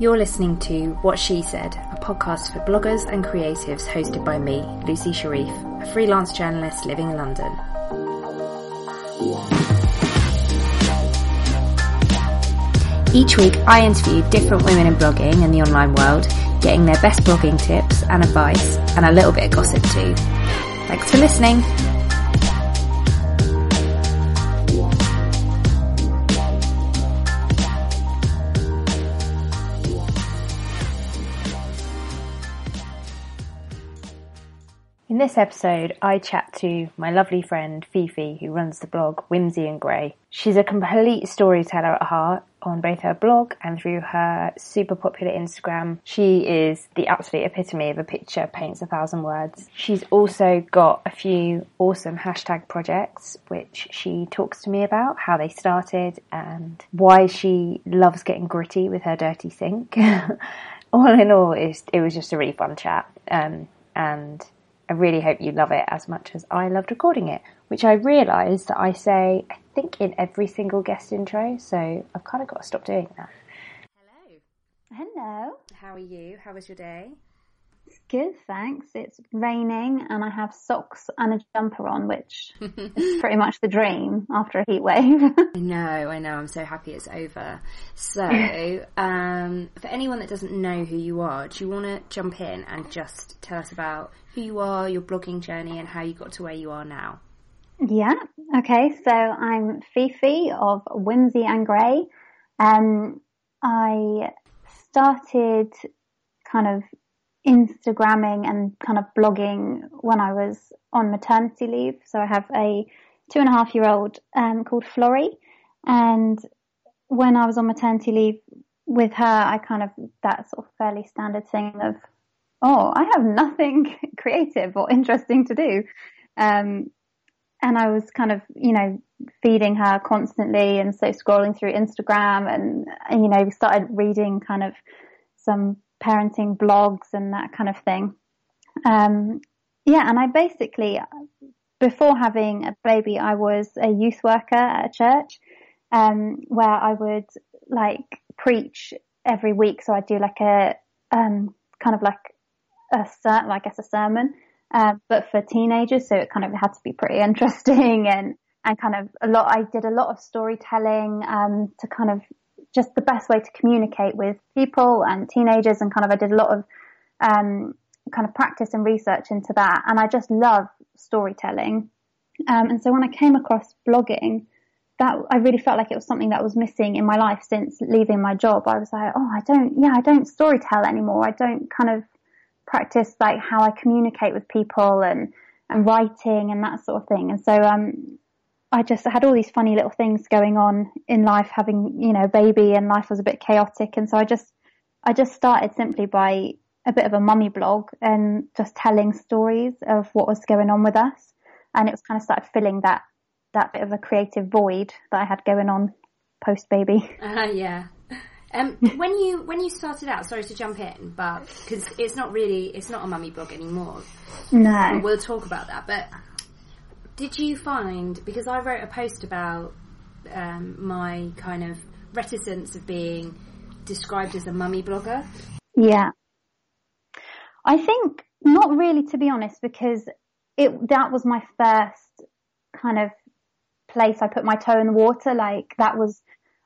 You're listening to What She Said, a podcast for bloggers and creatives hosted by me, Lucy Sherriff, a freelance journalist living in London. Each week, I interview different women in blogging and the online world, getting their best blogging tips and advice, and a little bit of gossip too. Thanks for listening. This episode, I chat to my lovely friend Fifi, who runs the blog Whimsy and Grey. She's a complete storyteller at heart on both her blog and through her super popular Instagram. She is the absolute epitome of a picture paints a thousand words. She's also got a few awesome hashtag projects, which she talks to me about, how they started and why she loves getting gritty with her dirty sink. all in all, it was just a really fun chat. Um, and I really hope you love it as much as I loved recording it, which I realised that I say, I think, in every single guest intro, so I've kind of got to stop doing that. Hello. Hello. How are you? How was your day? Good, thanks. It's raining and I have socks and a jumper on, which is pretty much the dream after a heat wave. I know, I know. I'm so happy it's over. So, um, for anyone that doesn't know who you are, do you want to jump in and just tell us about who you are, your blogging journey, and how you got to where you are now? Yeah. Okay. So I'm Fifi of Whimsy and Grey. Um, I started kind of Instagramming and kind of blogging when I was on maternity leave. So I have a two and a half year old um, called Florrie, and when I was on maternity leave with her, I kind of that sort of fairly standard thing of, oh, I have nothing creative or interesting to do, um, and I was kind of you know feeding her constantly, and so scrolling through Instagram, and, and you know started reading kind of some parenting blogs and that kind of thing. Um, yeah, and I basically, before having a baby, I was a youth worker at a church, um, where I would like preach every week. So I'd do like a, um, kind of like a, like I guess a sermon, uh, but for teenagers. So it kind of had to be pretty interesting and, and kind of a lot, I did a lot of storytelling, um, to kind of just the best way to communicate with people and teenagers and kind of I did a lot of um, kind of practice and research into that and I just love storytelling. Um, and so when I came across blogging, that I really felt like it was something that was missing in my life since leaving my job. I was like, oh, I don't, yeah, I don't storytell anymore. I don't kind of practice like how I communicate with people and and writing and that sort of thing. And so um, I just had all these funny little things going on in life, having, you know, baby and life was a bit chaotic. And so I just, I just started simply by a bit of a mummy blog and just telling stories of what was going on with us. And it was kind of started filling that, that bit of a creative void that I had going on post baby. Uh, yeah. Um, when you when you started out, sorry to jump in, but because it's not really it's not a mummy blog anymore. No, we'll talk about that. But did you find because I wrote a post about um, my kind of reticence of being described as a mummy blogger? Yeah, I think not really, to be honest, because it that was my first kind of place I put my toe in the water. Like that was.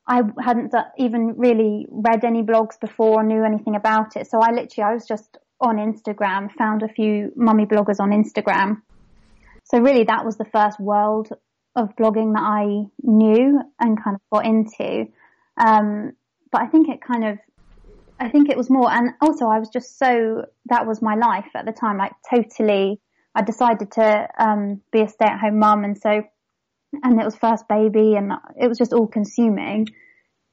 I hadn't even really read any blogs before, or knew anything about it. So I literally, I was just on Instagram, found a few mummy bloggers on Instagram so really that was the first world of blogging that I knew and kind of got into. Um, but I think it kind of, I think it was more, and also I was just so, that was my life at the time, like totally, I decided to, um, be a stay at home mum and so, and it was first baby and it was just all consuming.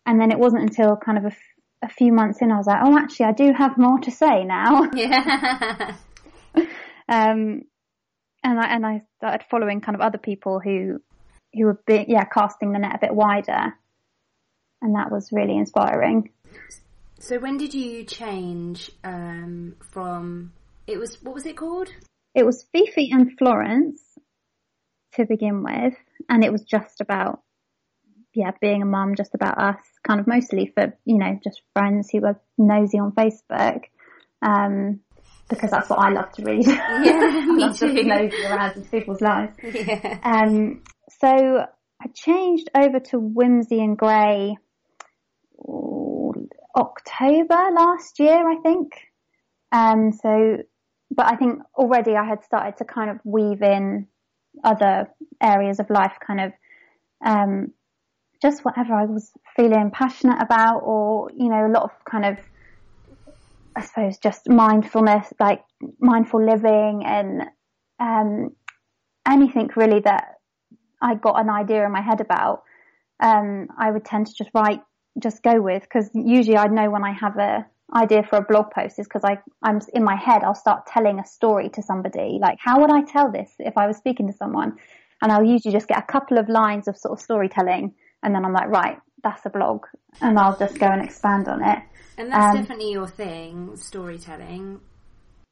And then it wasn't until kind of a, f- a few months in, I was like, oh, actually, I do have more to say now. Yeah. um, and I and I started following kind of other people who who were big, yeah casting the net a bit wider, and that was really inspiring. So when did you change um, from it was what was it called? It was Fifi and Florence to begin with, and it was just about yeah, being a mum, just about us, kind of mostly for, you know, just friends who were nosy on Facebook. Um, because that's what I love to read. Yeah, me love too. to nosy around into people's lives. Yeah. Um, so I changed over to Whimsy and Grey ooh, October last year, I think. Um, so, but I think already I had started to kind of weave in other areas of life, kind of, um, just whatever I was feeling passionate about or, you know, a lot of kind of, I suppose just mindfulness, like mindful living and, um, anything really that I got an idea in my head about, um, I would tend to just write, just go with, because usually I know when I have a idea for a blog post is because I, I'm in my head, I'll start telling a story to somebody. Like, how would I tell this if I was speaking to someone? And I'll usually just get a couple of lines of sort of storytelling, and then I'm like, right, that's a blog, and I'll just go and expand on it. And that's Um, definitely your thing, storytelling.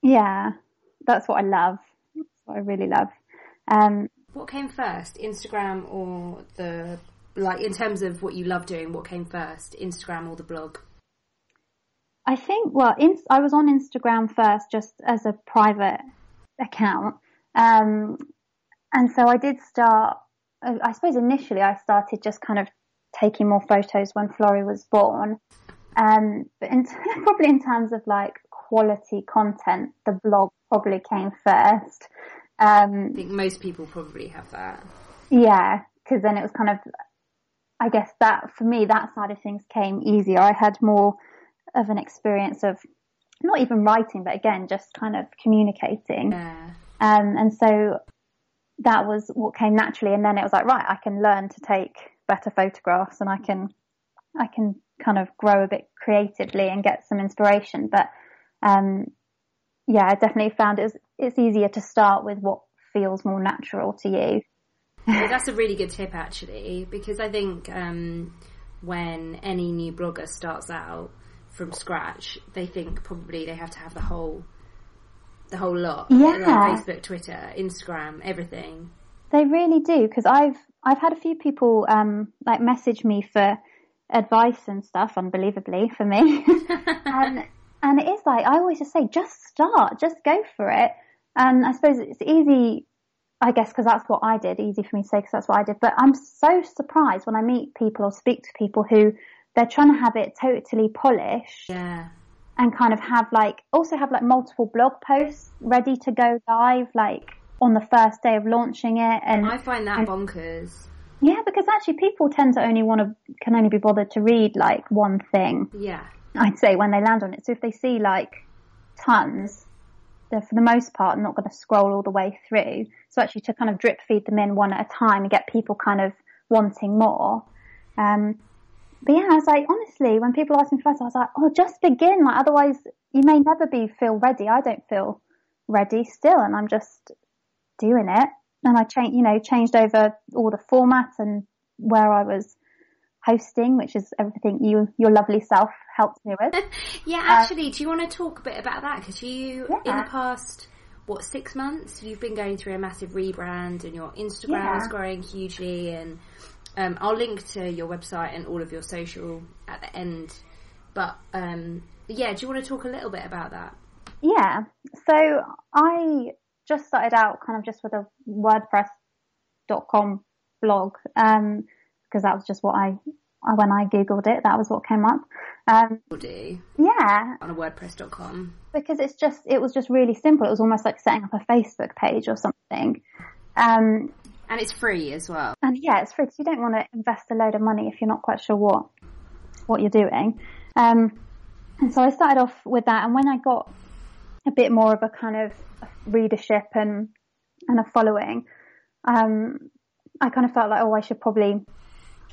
Yeah, that's what I love. That's what I really love. Um, What came first, Instagram or the like in terms of what you love doing? What came first, Instagram or the blog? I think, well, in, I was on Instagram first just as a private account. Um, and so I did start, I I suppose initially I started just kind of taking more photos when Florrie was born. Um, but in, probably in terms of like quality content, the blog probably came first. Um, I think most people probably have that. yeah, because then it was kind of, I guess that for me, that side of things came easier. I had more of an experience of not even writing, but again, just kind of communicating. Yeah. Um, and so that was what came naturally. And then it was like, right, I can learn to take better photographs and I can, I can kind of grow a bit creatively and get some inspiration. But, um, yeah, I definitely found it's, it's easier to start with what feels more natural to you. Well, that's a really good tip actually, because I think um, when any new blogger starts out from scratch, they think probably they have to have the whole, the whole lot. Yeah. Like Facebook, Twitter, Instagram, everything. They really do because I've I've had a few people um like message me for advice and stuff. Unbelievably for me, and and it is like I always just say, just start, just go for it. And I suppose it's easy, I guess, because that's what I did. Easy for me to say because that's what I did. But I'm so surprised when I meet people or speak to people who they're trying to have it totally polished Yeah. and kind of have like also have like multiple blog posts ready to go live like on the first day of launching it and I find that bonkers. yeah because actually people tend to only want to can only be bothered to read like one thing Yeah. i'd say when they land on it so if they see like tons they're for the most part not going to scroll all the way through so actually to kind of drip feed them in one at a time and get people kind of wanting more um but yeah, I was like, honestly, when people ask me first, I was like, oh, just begin. Like, otherwise, you may never be feel ready. I don't feel ready still, and I'm just doing it. And I changed, you know, changed over all the formats and where I was hosting, which is everything you, your lovely self helped me with. Yeah, actually, do you want to talk a bit about that? Because you, in the past, what, six months, you've been going through a massive rebrand and your Instagram Yeah. is growing hugely. And um, I'll link to your website and all of your social at the end. But um, yeah, do you want to talk a little bit about that? Yeah. So I just started out kind of just with a WordPress.com blog, um, because that was just what I, I- when I Googled it, that was what came up. Um, yeah, on a WordPress.com. because it's just, it was just really simple. It was almost like setting up a Facebook page or something. Um, And it's free as well. and yeah, it's free because you don't want to invest a load of money if you're not quite sure what, what you're doing. Um, and so I started off with that. And when I got a bit more of a kind of readership and, and a following, um, I kind of felt like, oh, I should probably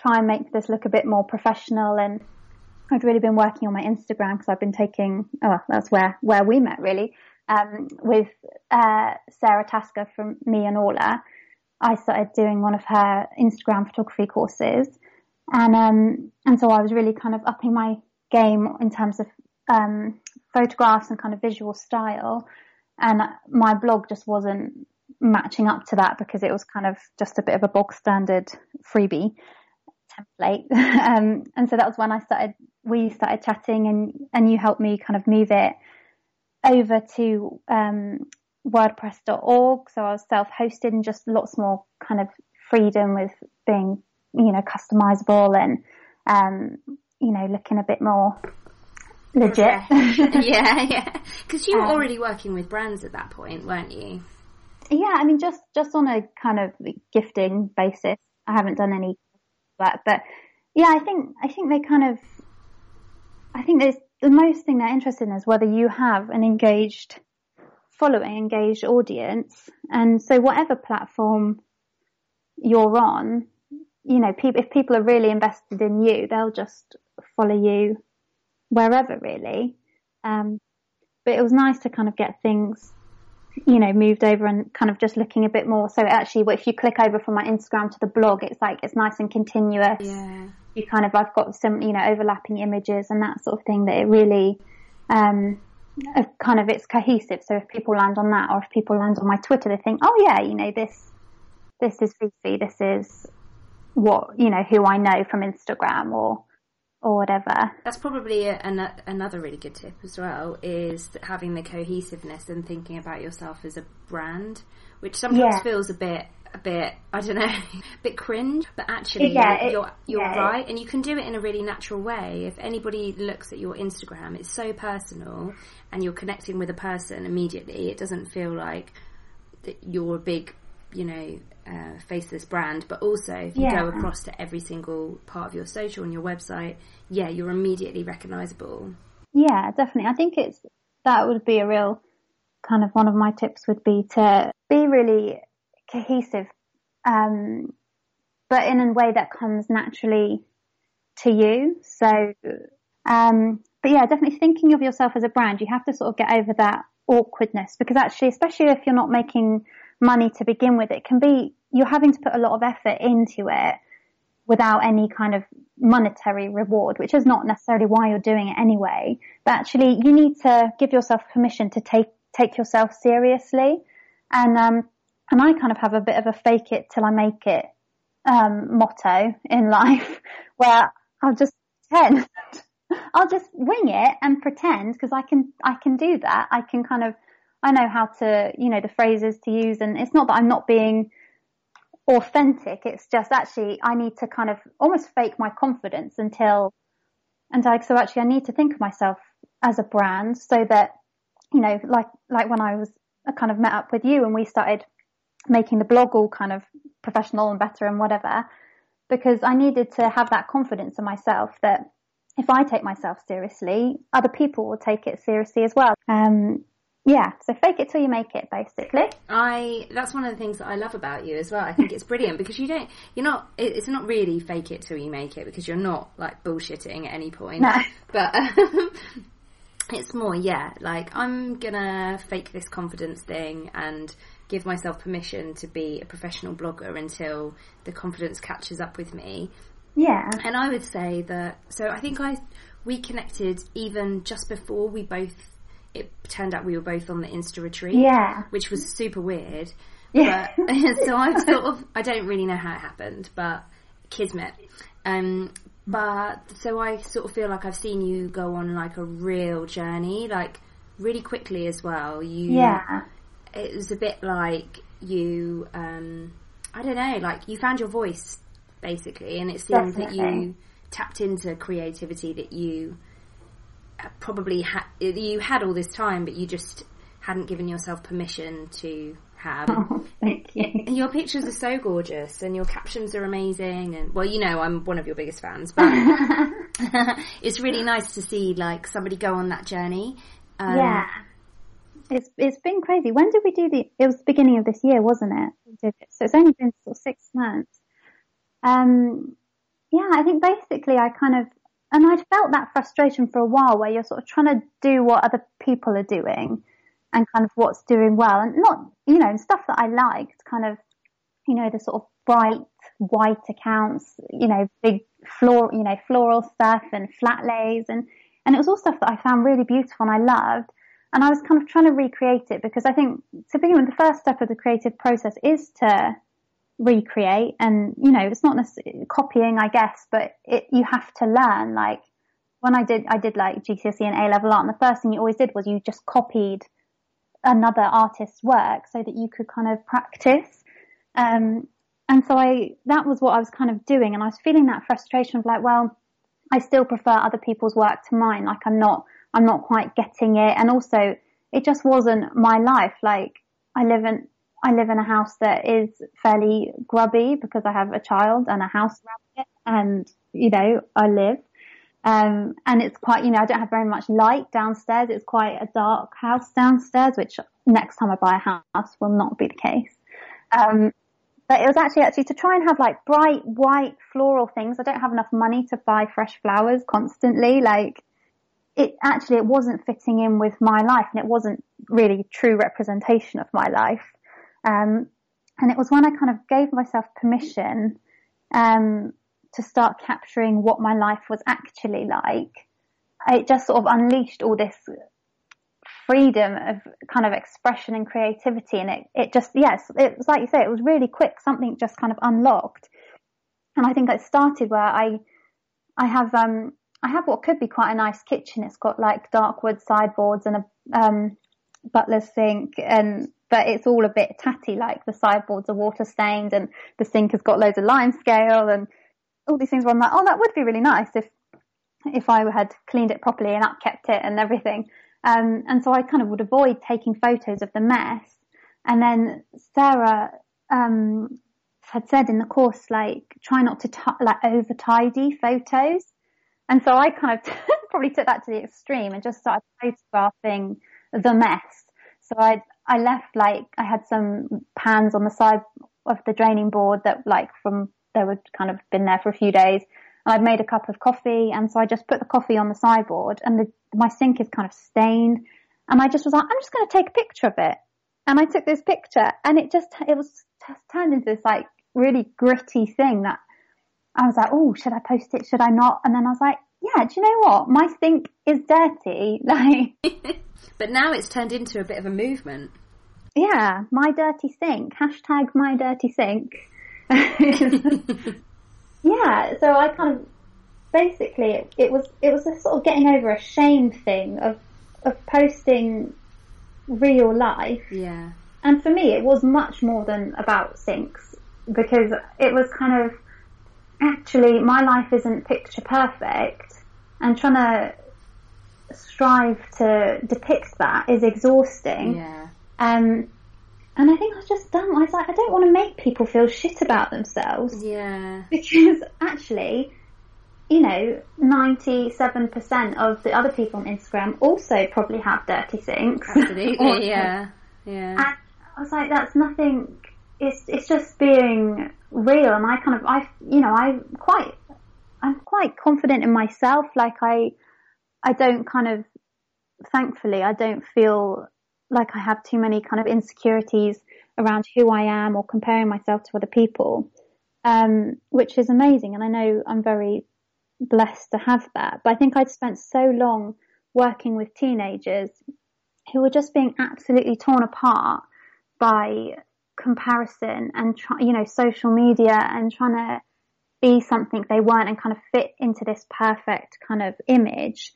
try and make this look a bit more professional. And I'd really been working on my Instagram because I've been taking, oh, that's where, where we met really, um, with, uh, Sara Tasker from Me and Orla. I started doing one of her Instagram photography courses. And, um, and so I was really kind of upping my game in terms of, um, photographs and kind of visual style. And my blog just wasn't matching up to that because it was kind of just a bit of a bog standard freebie template. um, and so that was when I started, we started chatting and, and you helped me kind of move it over to, um, WordPress.org. So I was self-hosted and just lots more kind of freedom with being, you know, customizable and, um, you know, looking a bit more legit. yeah, yeah. Because you were um, already working with brands at that point, weren't you? Yeah, I mean, just just on a kind of gifting basis. I haven't done any work, but yeah, I think I think they kind of. I think there's the most thing they're interested in is whether you have an engaged following, engaged audience, and so whatever platform you're on, you know, pe- if people are really invested in you, they'll just follow you wherever really. Um, but it was nice to kind of get things, you know, moved over and kind of just looking a bit more. So actually, if you click over from my Instagram to the blog, it's like, it's nice and continuous. Yeah. You kind of, I've got some, you know, overlapping images and that sort of thing that it really, um, kind of, it's cohesive. So if people land on that or if people land on my Twitter, they think, oh yeah, you know, this, this is Fifi, this is what, you know, who I know from Instagram or, or whatever. That's probably a, an, another really good tip as well is having the cohesiveness and thinking about yourself as a brand, which sometimes yeah. feels a bit a bit I don't know, a bit cringe, but actually yeah, you're you're, you're yeah. right and you can do it in a really natural way. If anybody looks at your Instagram, it's so personal and you're connecting with a person immediately. It doesn't feel like that you're a big, you know, uh, faceless brand, but also if you yeah. go across to every single part of your social and your website, yeah, you're immediately recognizable. Yeah, definitely. I think it's that would be a real kind of one of my tips would be to be really cohesive, um, but in a way that comes naturally to you. So, um, but yeah, definitely thinking of yourself as a brand, you have to sort of get over that awkwardness because actually, especially if you're not making money to begin with, it can be, you're having to put a lot of effort into it without any kind of monetary reward, which is not necessarily why you're doing it anyway. But actually, you need to give yourself permission to take, take yourself seriously. And, um, and I kind of have a bit of a fake it till I make it, um, motto in life where I'll just pretend. I'll just wing it and pretend because I can, I can do that. I can kind of I know how to, you know, the phrases to use and it's not that I'm not being authentic. It's just actually I need to kind of almost fake my confidence until, and I, so actually I need to think of myself as a brand so that, you know, like, like when I was I kind of met up with you and we started making the blog all kind of professional and better and whatever, because I needed to have that confidence in myself that if I take myself seriously, other people will take it seriously as well. Um, yeah, so fake it till you make it, basically. I that's one of the things that I love about you as well. I think it's brilliant because you don't, you're not, it's not really fake it till you make it because you're not like bullshitting at any point. No. But um, it's more, yeah, like I'm gonna fake this confidence thing and give myself permission to be a professional blogger until the confidence catches up with me. Yeah. And I would say that, so I think I, we connected even just before we both it turned out we were both on the Insta retreat. Yeah. Which was super weird. Yeah. But, so I sort of, I don't really know how it happened, but kismet. Um, but so I sort of feel like I've seen you go on like a real journey, like really quickly as well. You, yeah. It was a bit like you, um, I don't know, like you found your voice basically, and it seems that you tapped into creativity that you probably ha- you had all this time, but you just hadn't given yourself permission to have. Oh, thank you. Your pictures are so gorgeous, and your captions are amazing. And well, you know, I'm one of your biggest fans, but it's really nice to see like somebody go on that journey. Um, yeah. It's it's been crazy. When did we do the? It was the beginning of this year, wasn't it? So it's only been sort of six months. Um, yeah, I think basically I kind of and I'd felt that frustration for a while where you're sort of trying to do what other people are doing and kind of what's doing well and not, you know, stuff that I liked, kind of, you know, the sort of bright white accounts, you know, big floral, you know, floral stuff and flat lays and, and it was all stuff that I found really beautiful and I loved. And I was kind of trying to recreate it because I think to begin with, the first step of the creative process is to recreate and, you know, it's not necessarily copying, I guess, but it, you have to learn. Like when I did, I did like GCSE and A level art and the first thing you always did was you just copied another artist's work so that you could kind of practice. Um, and so I, that was what I was kind of doing. And I was feeling that frustration of like, well, I still prefer other people's work to mine. Like I'm not, I'm not quite getting it. And also it just wasn't my life. Like I live in, I live in a house that is fairly grubby because I have a child and a house rabbit and, you know, I live. Um, and it's quite, you know, I don't have very much light downstairs. It's quite a dark house downstairs, which next time I buy a house will not be the case. Um, but it was actually actually to try and have like bright white floral things. I don't have enough money to buy fresh flowers constantly. Like it actually it wasn't fitting in with my life and it wasn't really true representation of my life. Um, and it was when I kind of gave myself permission um, to start capturing what my life was actually like. It just sort of unleashed all this freedom of kind of expression and creativity. And it, it just, yes, it was like you say, it was really quick. Something just kind of unlocked. And I think it started where I, I have, um, I have what could be quite a nice kitchen. It's got like dark wood sideboards and a, um, butler's sink and, but it's all a bit tatty, like the sideboards are water stained and the sink has got loads of lime scale and all these things where I'm like, oh, that would be really nice if, if I had cleaned it properly and upkept it and everything. Um, and so I kind of would avoid taking photos of the mess. And then Sara, um, had said in the course, like, try not to, t- like, over tidy photos. And so I kind of probably took that to the extreme and just started photographing the mess. So I, I left like, I had some pans on the side of the draining board that like from, they were kind of been there for a few days And I'd made a cup of coffee and so I just put the coffee on the sideboard and the, my sink is kind of stained and I just was like, I'm just going to take a picture of it. And I took this picture and it just, it was just turned into this like really gritty thing that I was like, oh, should I post it? Should I not? And then I was like, yeah, do you know what? My sink is dirty. Like, but now it's turned into a bit of a movement. Yeah, my dirty sink. Hashtag my dirty sink. yeah, so I kind of basically it, it was it was a sort of getting over a shame thing of of posting real life. Yeah. And for me, it was much more than about sinks because it was kind of actually my life isn't picture perfect, and trying to strive to depict that is exhausting. Yeah. Um, and I think I was just done. I was like, I don't want to make people feel shit about themselves. Yeah. Because actually, you know, 97% of the other people on Instagram also probably have dirty sinks. Absolutely, yeah. Yeah. And I was like, that's nothing, it's, it's just being real. And I kind of, I, you know, I quite, I'm quite confident in myself. Like I, I don't kind of, thankfully, I don't feel like I have too many kind of insecurities around who I am or comparing myself to other people, um, which is amazing. And I know I'm very blessed to have that. But I think I'd spent so long working with teenagers who were just being absolutely torn apart by comparison and try, you know, social media and trying to be something they weren't and kind of fit into this perfect kind of image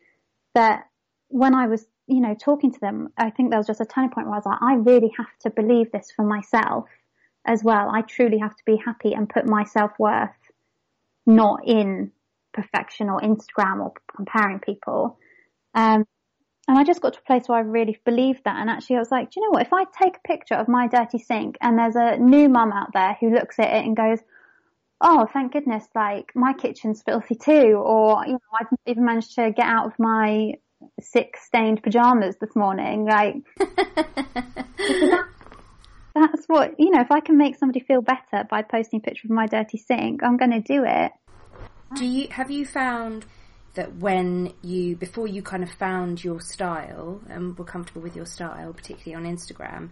that when I was you know, talking to them, I think there was just a turning point where I was like, I really have to believe this for myself as well. I truly have to be happy and put my self worth not in perfection or Instagram or comparing people. Um, and I just got to a place where I really believed that. And actually I was like, do you know what? If I take a picture of my dirty sink and there's a new mum out there who looks at it and goes, oh, thank goodness, like my kitchen's filthy too. Or, you know, I've even managed to get out of my sick stained pajamas this morning. Like, that, that's what, you know, if I can make somebody feel better by posting a picture of my dirty sink, I'm going to do it. Do you, have you found that when you, before you kind of found your style and were comfortable with your style, particularly on Instagram,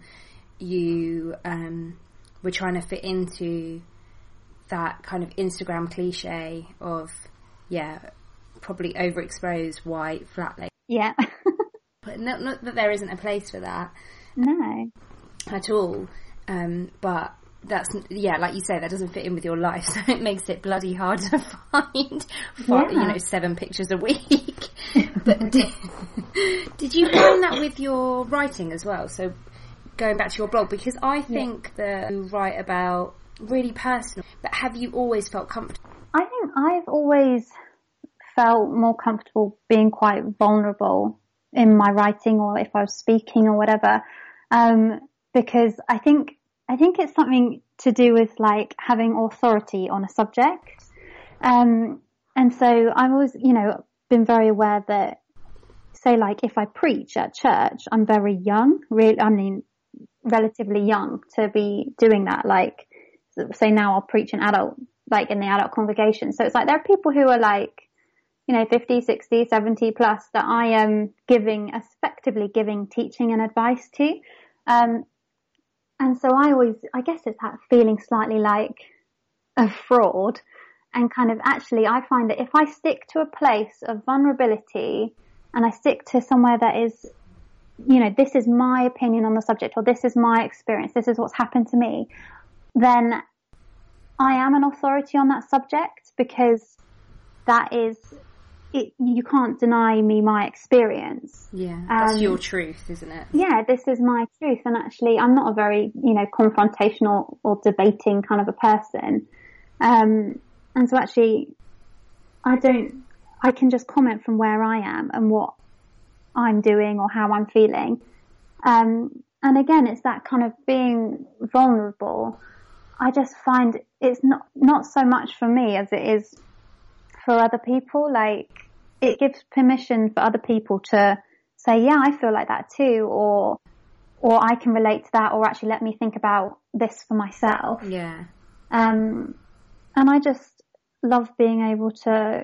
you, um, were trying to fit into that kind of Instagram cliche of, yeah, probably overexposed white flat lay yeah. but not, not that there isn't a place for that. No. At all. Um, but that's yeah, like you say, that doesn't fit in with your life, so it makes it bloody hard to find, find Yeah. you know, seven pictures a week. but did, did you find that with your writing as well? So going back to your blog, because I think that you write about really personal, but have you always felt comfortable? I think I've always felt more comfortable being quite vulnerable in my writing or if I was speaking or whatever. Um, because I think, I think it's something to do with like having authority on a subject. Um, and so I've always, you know, been very aware that say like if I preach at church, I'm very young, really, I mean, relatively young to be doing that. Like, say now I'll preach an adult, like in the adult congregation. So it's like there are people who are like, you know, 50, 60, 70 plus that I am giving, effectively giving teaching and advice to. Um, and so I always, I guess it's that feeling slightly like a fraud and kind of actually I find that if I stick to a place of vulnerability and I stick to somewhere that is, you know, this is my opinion on the subject or this is my experience, this is what's happened to me, then I am an authority on that subject because that is, it, you can't deny me my experience. Yeah, that's Um, your truth, isn't it? Yeah, this is my truth. And actually, I'm not a very, you know, confrontational or debating kind of a person. Um, and so actually, I don't, I can just comment from where I am and what I'm doing or how I'm feeling. Um, and again, it's that kind of being vulnerable. I just find it's not, not so much for me as it is for other people. Like, it gives permission for other people to say, yeah, I feel like that too, or, or I can relate to that, or actually let me think about this for myself. Yeah. Um, and I just love being able to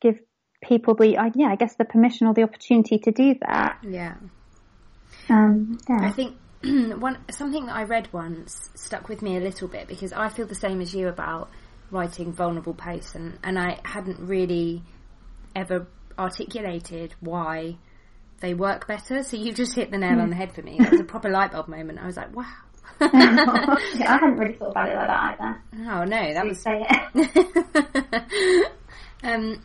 give people the, I- yeah, I guess the permission or the opportunity to do that. Yeah. Um, I think one something that I read once stuck with me a little bit because I feel the same as you about writing vulnerable posts and, and I hadn't really ever articulated why they work better. So you've just hit the nail on the head for me. It was a proper light bulb moment. I was like, wow. yeah, I hadn't really thought about it like that either. Oh no, that You was say it. um,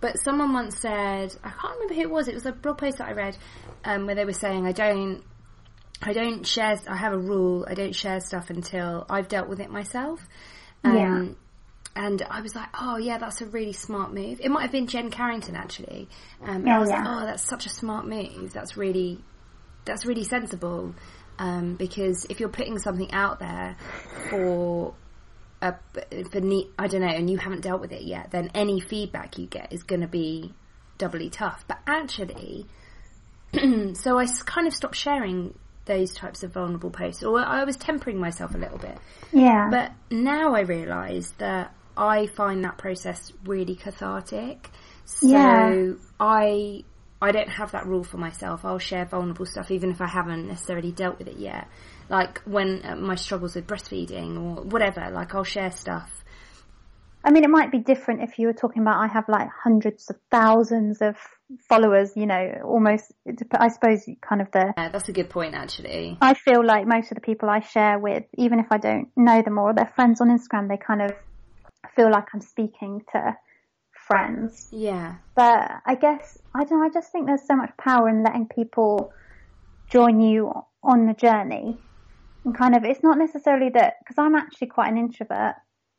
but someone once said, I can't remember who it was. It was a blog post that I read um, where they were saying, "I don't, I don't share. I have a rule. I don't share stuff until I've dealt with it myself." Um, Yeah. And I was like, "Oh yeah, that's a really smart move." It might have been Jen Carrington actually. Um, Oh, I was like, yeah. "Oh, that's such a smart move. That's really, that's really sensible." Um, because if you're putting something out there for uh, for ne- I don't know, and you haven't dealt with it yet, then any feedback you get is going to be doubly tough. But actually, so I kind of stopped sharing those types of vulnerable posts, or I was tempering myself a little bit. yeah. But now I realise that I find that process really cathartic. So Yeah. I I don't have that rule for myself. I'll share vulnerable stuff even if I haven't necessarily dealt with it yet. Like when uh, my struggles with breastfeeding or whatever, like I'll share stuff. I mean, it might be different if you were talking about I have like hundreds of thousands of followers, you know, almost, I suppose kind of the, Yeah, that's a good point actually. I feel like most of the people I share with, even if I don't know them or they're friends on Instagram, they kind of feel like I'm speaking to friends. Yeah. But I guess, I don't know, I just think there's so much power in letting people join you on the journey. And kind of, it's not necessarily that, because I'm actually quite an introvert,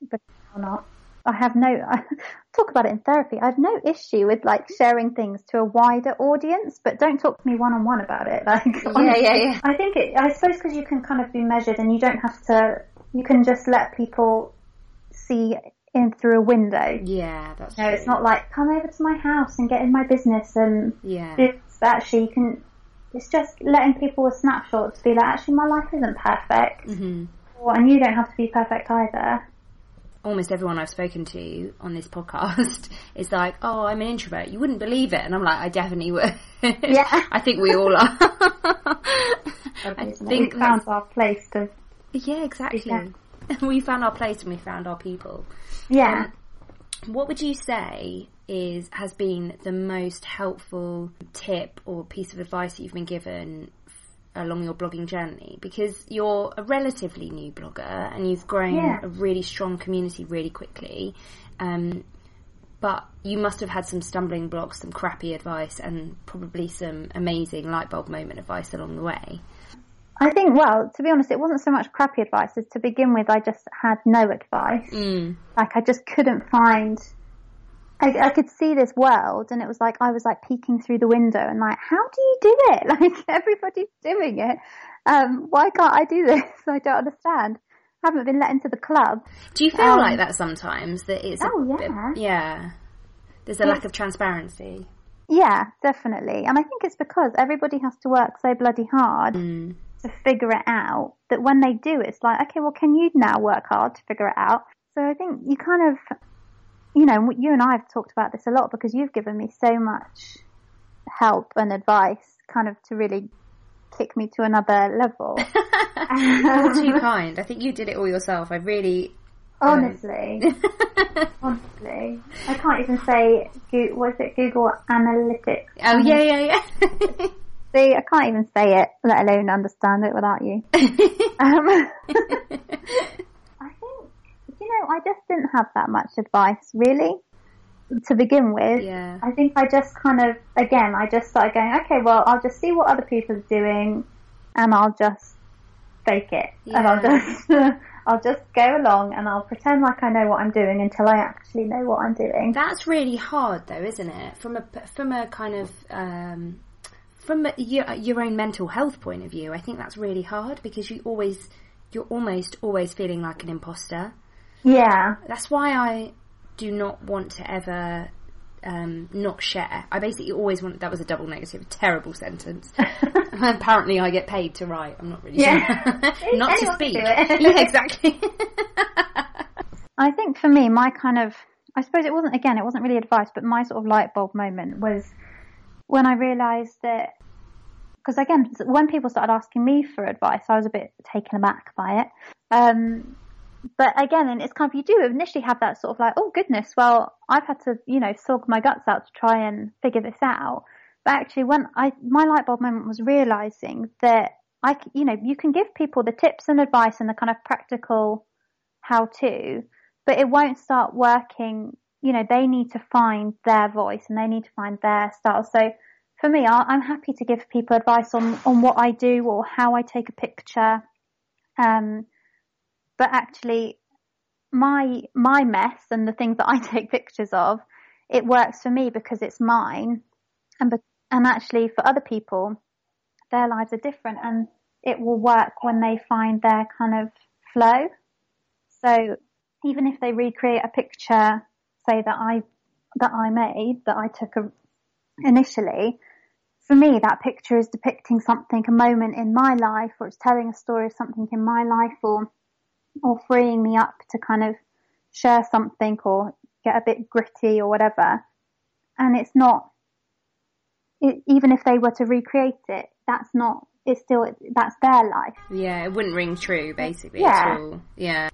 but or not. I have no, I talk about it in therapy. I have no issue with like sharing things to a wider audience, but don't talk to me one on one about it. Like, Yeah, yeah, yeah. I think it, I suppose because you can kind of be measured and you don't have to, you can just let people see in through a window. Yeah, that's No, true. it's not like come over to my house and get in my business and Yeah. But actually, you can. It's just letting people a snapshot to be like, actually, my life isn't perfect, hmm Or- and you don't have to be perfect either. Almost everyone I've spoken to on this podcast is like, "Oh, I'm an introvert. You wouldn't believe it," and I'm like, "I definitely would." Yeah. I think we all are. I think we found our place to. Yeah, exactly. Yeah. we found our place and we found our people. Yeah. Um, what would you say is has been the most helpful tip or piece of advice that you've been given along your blogging journey? Because you're a relatively new blogger and you've grown Yeah. a really strong community really quickly. Um, but you must have had some stumbling blocks, some crappy advice, and probably some amazing light bulb moment advice along the way. I think, well, to be honest, it wasn't so much crappy advice as to begin with, I just had no advice. Mm. Like, I just couldn't find, I, I could see this world and it was like, I was like peeking through the window and like, how do you do it? Like, everybody's doing it. Um, why can't I do this? I don't understand. I haven't been let into the club. Do you feel Um, like that sometimes? That it's a Oh, bit- yeah. yeah. There's a lack of transparency. Yeah, definitely. And I think it's because everybody has to work so bloody hard Mm. to figure it out that when they do, it's like, okay, well, can you now work hard to figure it out? So I think you kind of, you know, you and I have talked about this a lot because you've given me so much help and advice kind of to really kick me to another level. You're too kind. I think you did it all yourself. I really. honestly, honestly, I can't even say, what is it, Google Analytics? Oh yeah, yeah, yeah. See, I can't even say it, let alone understand it without you. Um, you know, I just didn't have that much advice, really, to begin with. Yeah. I think I just kind of, again, I just started going, okay, well, I'll just see what other people are doing and I'll just fake it. And I'll just, I'll just go along and I'll pretend like I know what I'm doing until I actually know what I'm doing. That's really hard, though, isn't it? From a from a kind of um, from a, your, your own mental health point of view, I think that's really hard because you always you're almost always feeling like an imposter. Yeah. That's why I do not want to ever um, not share. I basically always want. That was a double negative, terrible sentence. Apparently, I get paid to write. I'm not really Yeah. sure. not to Anyone speak. yeah, exactly. I think for me, my kind of, I suppose it wasn't, again, it wasn't really advice, but my sort of light bulb moment was when I realised that, because again, when people started asking me for advice, I was a bit taken aback by it. Um, but again, and it's kind of, you do initially have that sort of like, oh goodness, well, I've had to, you know, slog my guts out to try and figure this out. But actually, when I, my light bulb moment was realising that I, you know, you can give people the tips and advice and the kind of practical how to, but it won't start working. You know, they need to find their voice and they need to find their style. So for me, I'm happy to give people advice on, on what I do or how I take a picture. Um, but actually my, my mess and the things that I take pictures of, it works for me because it's mine. And, be- and actually for other people, their lives are different and it will work when they find their kind of flow. So even if they recreate a picture, say that I that I made, that I took a, initially, for me that picture is depicting something, a moment in my life, or it's telling a story of something in my life, or or freeing me up to kind of share something or get a bit gritty or whatever. And it's not, it, even if they were to recreate it, that's not. It's still that's their life. yeah, it wouldn't ring true, basically. Yeah. At all. Yeah.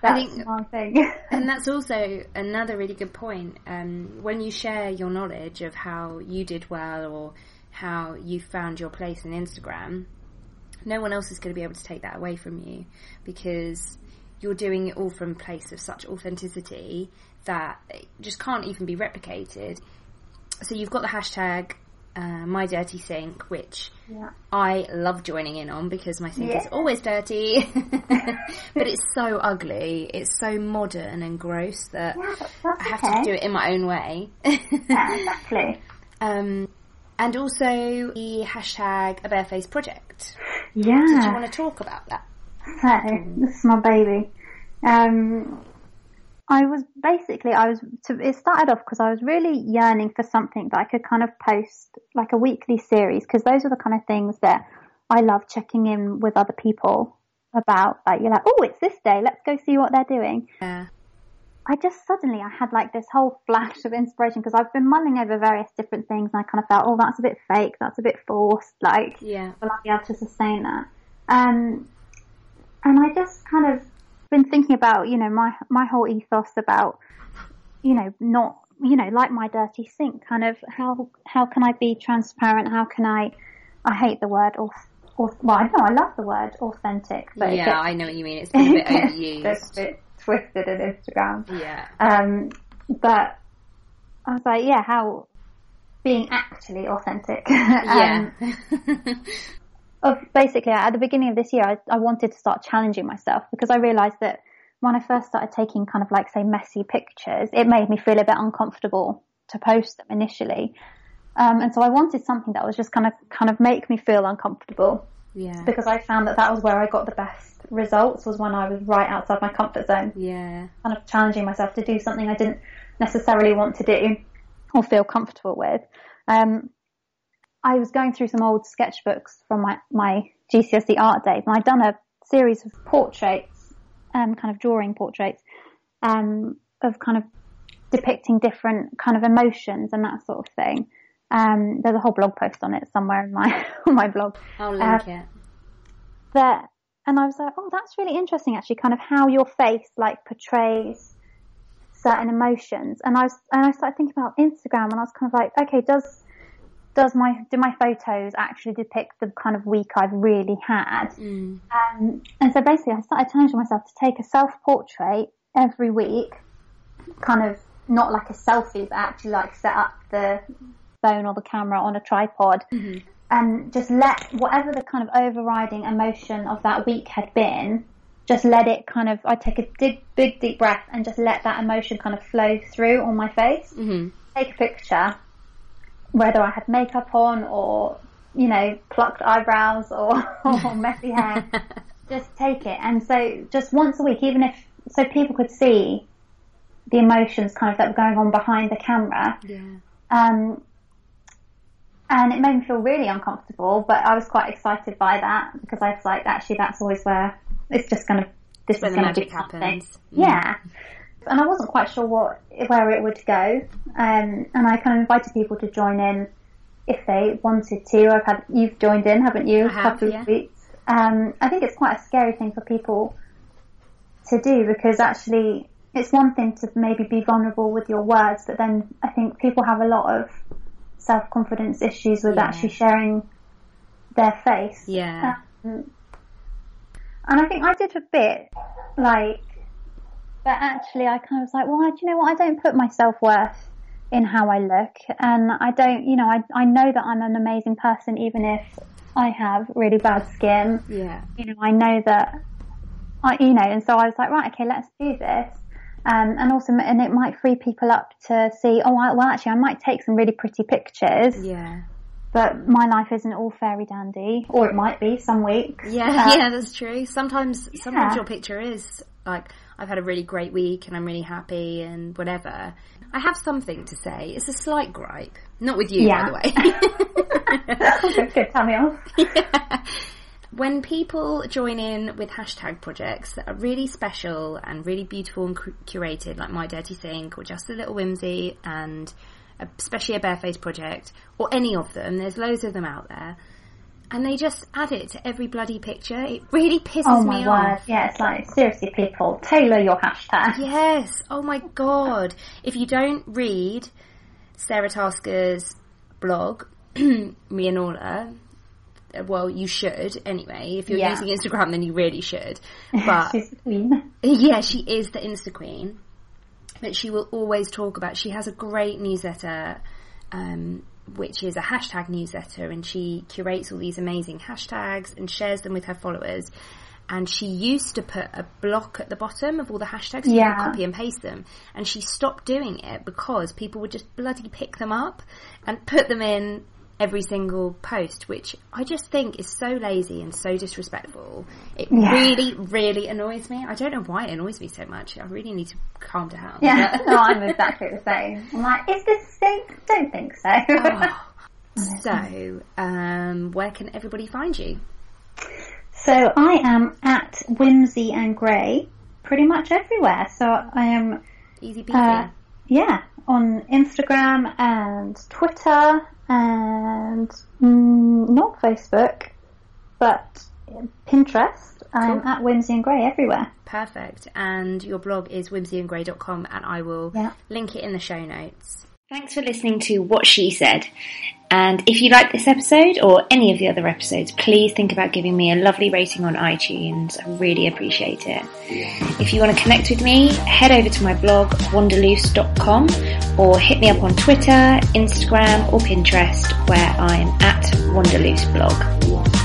That's I think my thing. And that's also another really good point. Um, when you share your knowledge of how you did well or how you found your place in Instagram, no one else is going to be able to take that away from you because you're doing it all from a place of such authenticity that it just can't even be replicated. So you've got the hashtag uh, my dirty sink, which yeah. I love joining in on because my sink is always dirty, but it's so ugly. It's so modern and gross that Yeah, that's I have okay. to do it in my own way. Yeah, exactly. um, and also the hashtag a bareface project. Yeah. Did you want to talk about that? So, this is my baby. Um, I was basically, I was, to, it started off because I was really yearning for something that I could kind of post like a weekly series because those are the kind of things that I love checking in with other people about. Like, you're like, oh, it's this day, let's go see what they're doing. Yeah. I just suddenly I had like this whole flash of inspiration because I've been mulling over various different things and I kind of felt, oh, that's a bit fake, that's a bit forced. Like, Yeah. will I be able to sustain that? Um, and I just kind of been thinking about, you know, my my whole ethos about, you know, not, you know, like my dirty sink, kind of how how can I be transparent? How can I? I hate the word auth- well, I know I love the word authentic, but yeah, gets- I know what you mean. It's been a bit It's overused. a bit twisted in Instagram. Yeah. Um, but I was like, yeah, how being actually authentic. Yeah. um, of basically at the beginning of this year, I, I wanted to start challenging myself because I realized that when I first started taking kind of like say messy pictures, it made me feel a bit uncomfortable to post them initially. Um, and so I wanted something that was just kind of kind of make me feel uncomfortable yeah. because I found that that was where I got the best results was when I was right outside my comfort zone Yeah. kind of challenging myself to do something I didn't necessarily want to do or feel comfortable with. Um, I was going through some old sketchbooks from my, my GCSE art days and I'd done a series of portraits, um, kind of drawing portraits, um, of kind of depicting different kind of emotions and that sort of thing. Um, there's a whole blog post on it somewhere in my, on my blog I'll link Uh, it. that and I was like, oh, that's really interesting actually, kind of how your face like portrays certain emotions. And I was, and I started thinking about Instagram and I was kind of like, okay, does, does my, do my photos actually depict the kind of week I've really had? Mm. Um, and so basically I started challenging myself to take a self portrait every week, kind of not like a selfie, but actually like set up the phone or the camera on a tripod and just let whatever the kind of overriding emotion of that week had been, just let it kind of, I take a big, big deep breath and just let that emotion kind of flow through on my face. hmm Take a picture, whether I had makeup on or, you know, plucked eyebrows or, or messy hair. just take it. And so just once a week, even if, so people could see the emotions kind of that were going on behind the camera. Yeah. Um, and it made me feel really uncomfortable, but I was quite excited by that because I was like, actually, that's always where it's just going to, this is going to be something. happens. Yeah. And I wasn't quite sure what, where it would go. Um, and I kind of invited people to join in if they wanted to. I've had, you've joined in, haven't you? I a have, couple yeah. of weeks. Um, I think it's quite a scary thing for people to do because actually it's one thing to maybe be vulnerable with your words, but then I think people have a lot of self confidence issues with Yeah. actually sharing their face. Yeah. Um, and I think I did a bit like, but actually I kind of was like, well, do you know what? I don't put my self worth in how I look, and I don't, you know, I I know that I'm an amazing person even if I have really bad skin Yeah. you know, I know that, I, you know, and so I was like, right, okay, let's do this. Um, and also, and it might free people up to see, oh, I, well, actually, I might take some really pretty pictures, Yeah. but my life isn't all fairy dandy, or it might be some weeks. Yeah, Uh, yeah, that's true. Sometimes, sometimes Yeah. your picture is like, I've had a really great week and I'm really happy and whatever. I have something to say. It's a slight gripe. Not with you, Yeah. by the way. good, tell me off. Yeah. When people join in with hashtag projects that are really special and really beautiful and curated, like My Dirty Sink or Just a Little Whimsy and especially a Barefaced project, or any of them, there's loads of them out there, and they just add it to every bloody picture, it really pisses Oh my me word, off. yeah, it's like, seriously people, tailor your hashtag. Yes. Oh my god. If you don't read Sara Tasker's blog, Me & Orla, uh, well, you should anyway. If you're Yeah. using Instagram, then you really should. But She's the queen. yeah, she is the Insta queen. But she will always talk about. She has a great newsletter, um, which is a hashtag newsletter, and she curates all these amazing hashtags and shares them with her followers. And she used to put a block at the bottom of all the hashtags, so Yeah. copy and paste them. And she stopped doing it because people would just bloody pick them up and put them in every single post, which I just think is so lazy and so disrespectful. It Yeah. really, really annoys me. I don't know why it annoys me so much. I really need to calm down. Yeah, no, I'm exactly the same. I'm like, is this safe? Don't think so. Oh. So, um, where can everybody find you? So I am at Whimsy and Grey pretty much everywhere. So I am, Easy peasy. uh, yeah, on Instagram and Twitter and mm, not Facebook, but Pinterest. I'm at Whimsy and Grey everywhere. Perfect. And your blog is whimsyandgrey.com and I will Yeah. link it in the show notes. Thanks for listening to What She Said. And if you like this episode or any of the other episodes, please think about giving me a lovely rating on iTunes. I really appreciate it. If you want to connect with me, head over to my blog, wanderlucy.com or hit me up on Twitter, Instagram or Pinterest where I'm at wanderlucyblog.